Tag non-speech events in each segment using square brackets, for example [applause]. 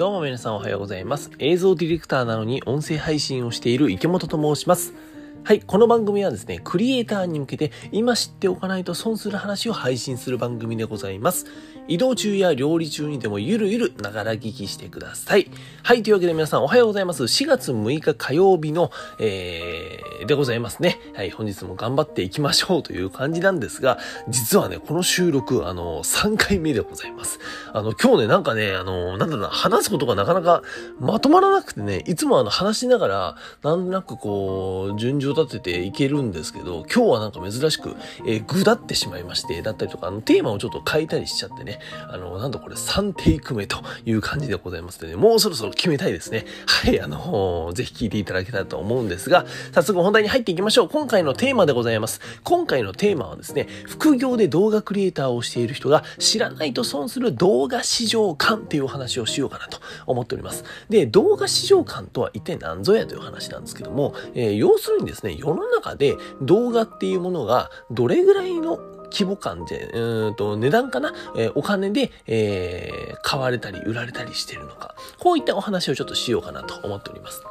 どうも皆さんおはようございます。映像ディレクターなのに音声配信をしている池本と申します。はい、この番組はですね、クリエイターに向けて今知っておかないと損する話を配信する番組でございます。移動中や料理中にでもゆるゆるながら聞きしてください。はい、というわけで皆さんおはようございます。4月6日火曜日の、えー、でございますね。はい、本日も頑張っていきましょうという感じなんですが、実はね、この収録、あの、3回目でございます。あの、今日ね、なんかね、あの、なんだろうな、話すことがなかなかまとまらなくてね、いつもあの、話しながら、なんとなくこう、順序立てていけるんですけど、今日はなんか珍しく、えー、ぐだってしまいまして、だったりとか、あの、テーマをちょっと変えたりしちゃってね、あの、なんとこれ3テイク目という感じでございますので、ね、もうそろそろ決めたいですね。はい、あの、ぜひ聞いていただけたらと思うんですが、早速本題に入っていきましょう。今回のテーマでございます。今回のテーマはですね、副業で動画クリエイターをしている人が知らないと損する動画市場感っていうお話をしようかなと思っております。で、動画市場感とは一体何ぞやという話なんですけども、えー、要するにですね、世の中で動画っていうものがどれぐらいの規模感で、うんと、値段かな、えー、お金で、えー、買われたり売られたりしてるのか。こういったお話をちょっとしようかなと思っております。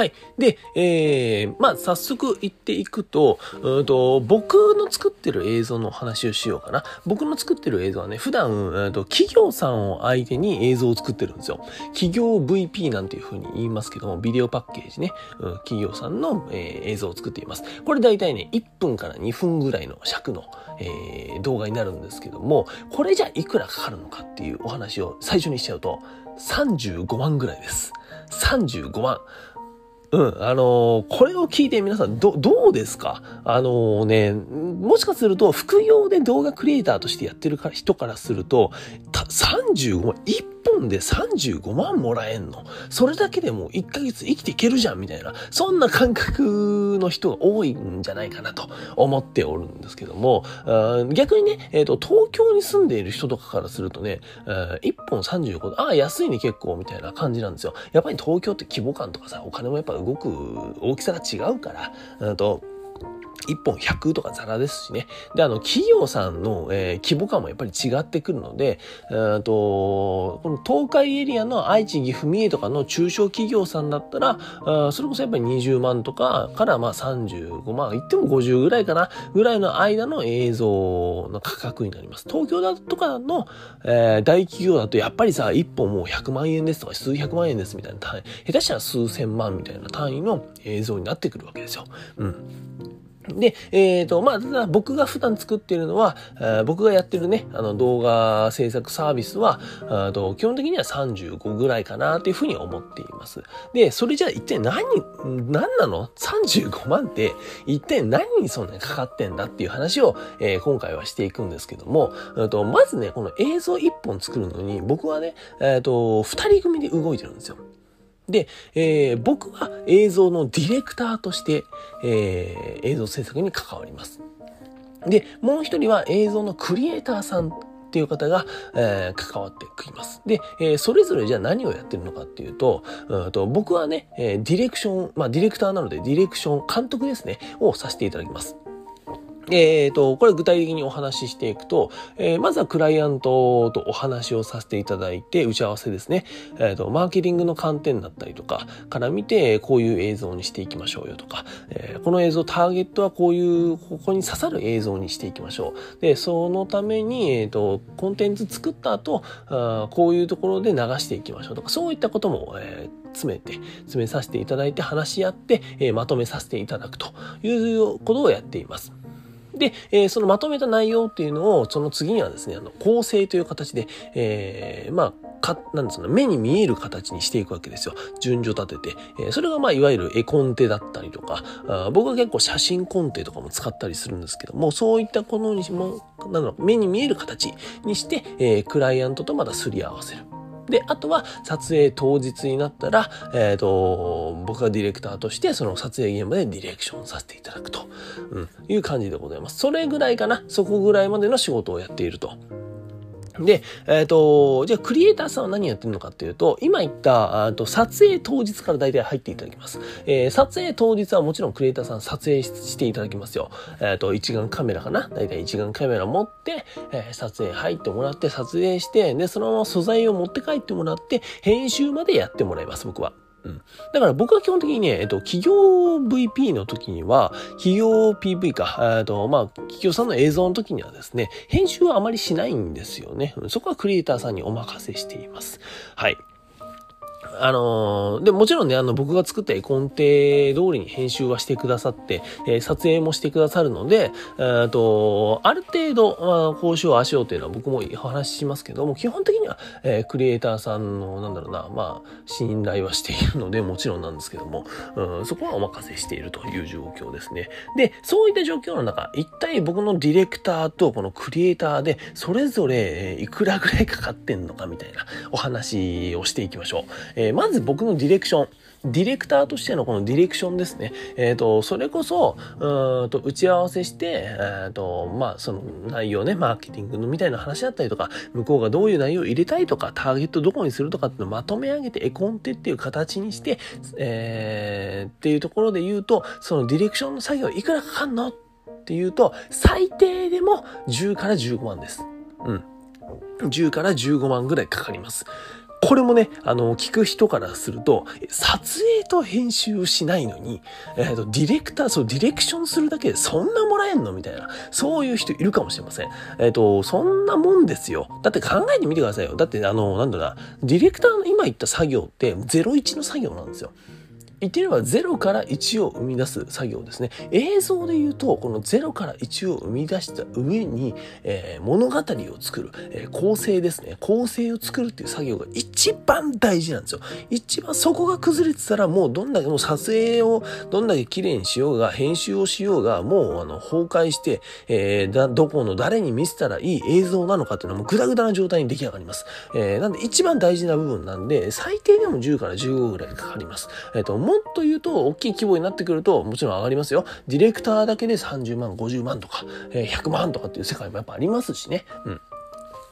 はい。で、えー、まあ、早速言っていくと、うんと、僕の作ってる映像の話をしようかな。僕の作ってる映像はね、普段、うんと、企業さんを相手に映像を作ってるんですよ。企業 VP なんていう風に言いますけども、ビデオパッケージね、うん、企業さんの、えー、映像を作っています。これ大体ね、1分から2分ぐらいの尺の、えー、動画になるんですけども、これじゃいくらかかるのかっていうお話を最初にしちゃうと、35万ぐらいです。35万。うん、あのー、これを聞いて皆さん、ど、どうですか？あのー、ね、もしかすると、副業で動画クリエイターとしてやってる人からすると、た35万、1本で35万もらえんの？それだけでも1ヶ月生きていけるじゃんみたいな、そんな感覚の人が多いんじゃないかなと思っておるんですけども、逆にね、えっ、ー、と、東京に住んでいる人とかからするとね、1本35ああ、安いね結構みたいな感じなんですよ。やっぱり東京って規模感とかさ、お金もやっぱ動く大きさが違うから、と1本100とかザラですしね。で、あの、企業さんの、えー、規模感もやっぱり違ってくるので、と、この東海エリアの愛知、岐阜、三重とかの中小企業さんだったら、それこそやっぱり20万とかからまあ35万、言っても50ぐらいかな、ぐらいの間の映像の価格になります。東京だとかの、えー、大企業だとやっぱりさ、1本もう100万円ですとか数百万円ですみたいな単位、下手したら数千万みたいな単位の映像になってくるわけですよ。うん。で、えっ、ー、と、まあ、僕が普段作ってるのは、えー、僕がやってるね、あの動画制作サービスは、と基本的には35ぐらいかなっていうふうに思っています。で、それじゃあ一体何、何なの ?35 万って一体何にそんなにかかってんだっていう話を、えー、今回はしていくんですけども、とまずね、この映像1本作るのに、僕はね、えっ、と、2人組で動いてるんですよ。で、えー、僕は映像のディレクターとして、えー、映像制作に関わります。で、もう一人は映像のクリエイターさんっていう方が、えー、関わってきます。で、えー、それぞれじゃあ何をやってるのかっていうと、うんと僕はね、えー、ディレクション、まあディレクターなのでディレクション、監督ですね、をさせていただきます。えっ、ー、と、これ具体的にお話ししていくと、えー、まずはクライアントとお話をさせていただいて、打ち合わせですね。えっ、ー、と、マーケティングの観点だったりとか、から見て、こういう映像にしていきましょうよとか、えこの映像、ターゲットはこういう、ここに刺さる映像にしていきましょう。で、そのために、えっ、と、コンテンツ作った後あ、こういうところで流していきましょうとか、そういったことも、え詰めて、詰めさせていただいて、話し合って、えまとめさせていただくということをやっています。で、えー、そのまとめた内容っていうのを、その次にはですね、あの、構成という形で、えー、まあ、か、なんですか、目に見える形にしていくわけですよ。順序立てて。えー、それがまあ、いわゆる絵コンテだったりとか、あ僕は結構写真コンテとかも使ったりするんですけども、そういったこのにも、なんだろう、目に見える形にして、えー、クライアントとまたすり合わせる。で、あとは撮影当日になったら、えっ、ー、と、僕がディレクターとしてその撮影現場でディレクションさせていただくと、うん、いう感じでございます。それぐらいかな。そこぐらいまでの仕事をやっていると。で、えっ、ー、と、じゃあクリエイターさんは何やってるのかっていうと、今言った、と撮影当日から大体入っていただきます。えー、撮影当日はもちろんクリエイターさん撮影していただきますよ。えっ、ー、と、一眼カメラかな？大体一眼カメラ持って、えー、撮影入ってもらって撮影して、で、そのまま素材を持って帰ってもらって、編集までやってもらいます、僕は。うん。だから僕は基本的にね、えっと、企業 VP の時には、企業 PV か、えっと、まあ、企業さんの映像の時にはですね、編集はあまりしないんですよね。そこはクリエイターさんにお任せしています。はい。あのー、で、もちろんね、あの、僕が作った絵コンテ通りに編集はしてくださって、えー、撮影もしてくださるので、えっと、ある程度、まあ、こうしよう、あしようというのは僕もお話ししますけども、基本的には、えー、クリエイターさんの、なんだろうな、まあ、信頼はしているので、もちろんなんですけども、うん、そこはお任せしているという状況ですね。で、そういった状況の中、一体僕のディレクターとこのクリエイターで、それぞれ、いくらぐらいかかってんのかみたいなお話をしていきましょう。ー、まず僕のディレクション。ディレクターとしてのこのディレクションですね。えっ、ー、と、それこそ、うんと、打ち合わせして、えっ、ー、と、まあ、その内容ね、マーケティングのみたいな話だったりとか、向こうがどういう内容を入れたいとか、ターゲットどこにするとかっていうのをまとめ上げて、絵コンテっていう形にして、えー、っていうところで言うと、そのディレクションの作業いくらかかんのっていうと、最低でも10から15万です。うん。10から15万ぐらいかかります。これもね、あの、聞く人からすると、撮影と編集をしないのに、えっ、ー、と、ディレクター、そう、ディレクションするだけでそんなもらえんのみたいな、そういう人いるかもしれません。えっ、ー、と、そんなもんですよ。だって考えてみてくださいよ。だって、あの、なんだろうな、ディレクターの今言った作業って、01の作業なんですよ。言ってれば0から1を生み出す作業ですね。映像で言うと、この0から1を生み出した上に、えー、物語を作る、えー、構成ですね。構成を作るっていう作業が一番大事なんですよ。一番そこが崩れてたらもうどんだけもう撮影をどんだけ綺麗にしようが、編集をしようが、もうあの崩壊して、えー、だ、どこの誰に見せたらいい映像なのかっていうのはもうグダグダな状態に出来上がります。えー、なんで一番大事な部分なんで、最低でも10から15ぐらいかかります。え、ー、と、もっと言うと、大きい規模になってくると、もちろん上がりますよ。ディレクターだけで30万、50万とか、え、100万とかっていう世界もやっぱありますしね。うん。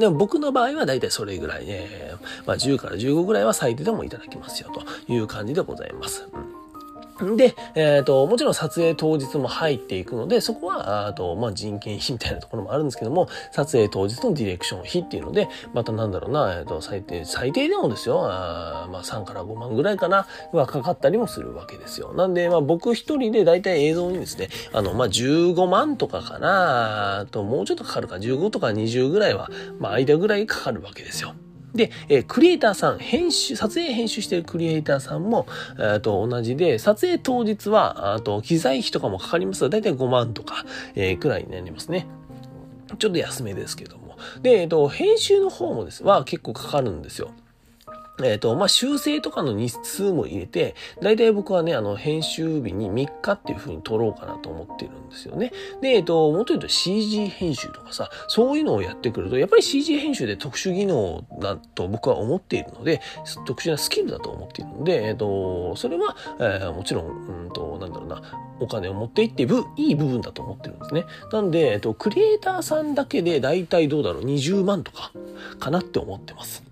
でも僕の場合は大体それぐらいね、まあ10から15ぐらいは最低でもいただきますよという感じでございます。うんで、えっ、ー、と、もちろん撮影当日も入っていくので、そこは、あと、まあ、人件費みたいなところもあるんですけども、撮影当日のディレクション費っていうので、またなんだろうな、えっ、ー、と、最低、最低でもですよ、あまあ、3から5万ぐらいかな、はかかったりもするわけですよ。なんで、まあ、僕一人で大体映像にですね、あの、まあ、15万とかかな、と、もうちょっとかかるか、15とか20ぐらいは、まあ、間ぐらいかかるわけですよ。で、え、クリエイターさん、編集、撮影編集してるクリエイターさんも、えー、と同じで、撮影当日は、あと、機材費とかもかかりますが、だいたい5万とか、えー、くらいになりますね。ちょっと安めですけども。で、えっ、と、編集の方もです、は結構かかるんですよ。えっ、ー、と、まあ、修正とかの日数も入れて、大体僕はね、あの、編集日に3日っていう風に撮ろうかなと思ってるんですよね。で、えっ、ー、と、もっと言うと CG 編集とかさ、そういうのをやってくると、やっぱり CG 編集で特殊技能だと僕は思っているので、特殊なスキルだと思っているので、えっ、ー、と、それは、えー、もちろん、うんと、なんだろうな、お金を持っていって、いい部分だと思ってるんですね。なんで、えっと、クリエイターさんだけで大体どうだろう、20万とかかなって思ってます。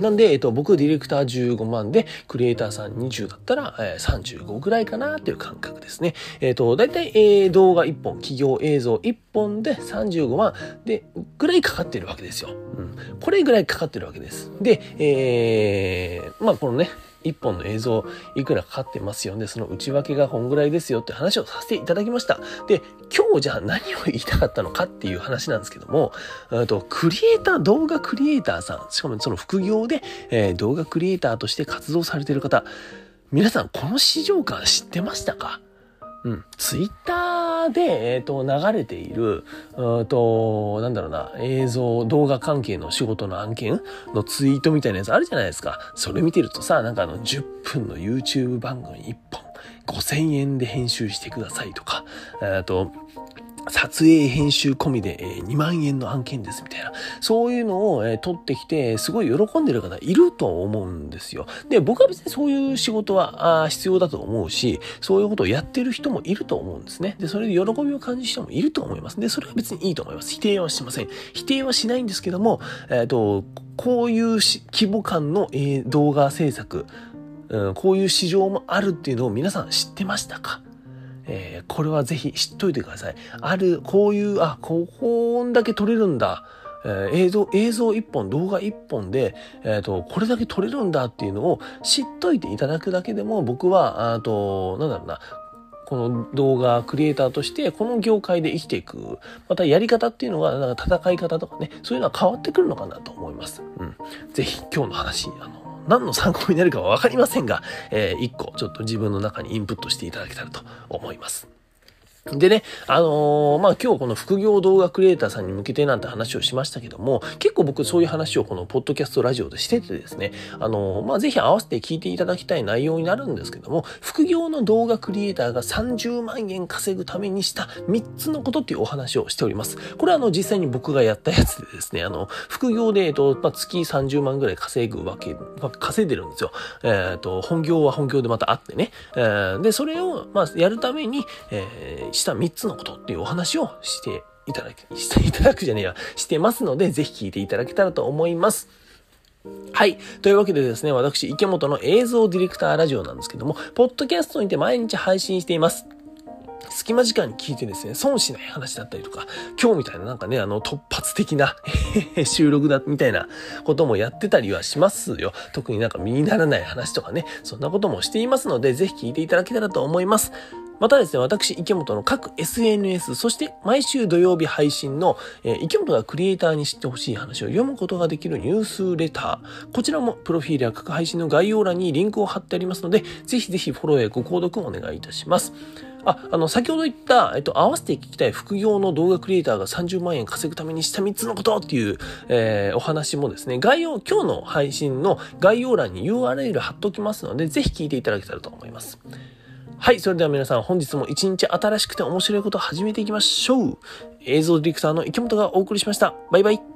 なんで、えっと、僕、ディレクター15万で、クリエイターさん20だったら、えー、35ぐらいかなという感覚ですね。えっ、と、だいたい、えー、動画1本、企業映像1本で35万で、ぐらいかかってるわけですよ。うん。これぐらいかかってるわけです。で、えー、まあ、このね、1本の映像いくらかかってますよね。その内訳がこんぐらいですよって話をさせていただきました。で、今日じゃあ何を言いたかったのかっていう話なんですけども、とクリエイター、動画クリエイターさん、しかもその副業で、えー、動画クリエイターとして活動されている方、皆さんこの市場感知ってましたか？うん。ツイッターで、えっ、ー、と、流れている、うんと、なんだろうな、映像、動画関係の仕事の案件のツイートみたいなやつあるじゃないですか。それ見てるとさ、なんかあの、10分の YouTube 番組1本、5000円で編集してくださいとか、えっ、ー、と、撮影編集込みで、2万円の案件ですみたいな、そういうのを、取ってきて、すごい喜んでる方いると思うんですよ。で、僕は別にそういう仕事は必要だと思うし、そういうことをやってる人もいると思うんですね。で、それで喜びを感じる人もいると思います。で、それは別にいいと思います。否定はしません。否定はしないんですけども、えっ、ー、と、こういう規模感の、動画制作、うん、こういう市場もあるっていうのを皆さん知ってましたか？えー、これはぜひ知っといてください。ある、こういう、あ、ここんだけ撮れるんだ。えー、映像、映像一本、動画一本で、えっ、ー、と、これだけ撮れるんだっていうのを知っといていただくだけでも、僕は、あと、なんだろうな、この動画クリエイターとしてこの業界で生きていくまたやり方っていうのがなんか戦い方とかねそういうのは変わってくるのかなと思います。うん、ぜひ今日の話あの何の参考になるかは分かりませんが、えー、一個ちょっと自分の中にインプットしていただけたらと思います。でね、あのー、まあ、今日この副業動画クリエイターさんに向けてなんて話をしましたけども、結構僕そういう話をこのポッドキャストラジオでしててですね、あのー、まあ、ぜひ合わせて聞いていただきたい内容になるんですけども、副業の動画クリエイターが30万円稼ぐためにした3つのことっていうお話をしております。これはあの、実際に僕がやったやつでですね、あの、副業で、えっと、まあ、月30万ぐらい稼ぐわけ、稼いでるんですよ。えっ、と、本業は本業でまたあってね。えー、で、それを、まあ、やるために、えーした3つのことっていうお話をしていただき、していただくじゃねえや、してますので、ぜひ聞いていただけたらと思います。はい。というわけでですね、私、池本の映像ディレクターラジオなんですけども、ポッドキャストにて毎日配信しています。隙間時間に聞いてですね、損しない話だったりとか、今日みたいななんかね、あの突発的な [laughs] 収録だ、みたいなこともやってたりはしますよ。特になんか身にならない話とかね、そんなこともしていますので、ぜひ聞いていただけたらと思います。またですね、私、池本の各 SNS、そして毎週土曜日配信の、えー、池本がクリエイターに知ってほしい話を読むことができるニュースレター。こちらもプロフィールや各配信の概要欄にリンクを貼ってありますので、ぜひぜひフォローやご購読をお願いいたします。あ、あの、先ほど言った、えっと、合わせて聞きたい副業の動画クリエイターが30万円稼ぐためにした3つのことっていう、えー、お話もですね、概要、今日の配信の概要欄に URL 貼っておきますので、ぜひ聞いていただけたらと思います。はい、それでは皆さん本日も一日新しくて面白いことを始めていきましょう。映像ディレクターの池本がお送りしました。バイバイ。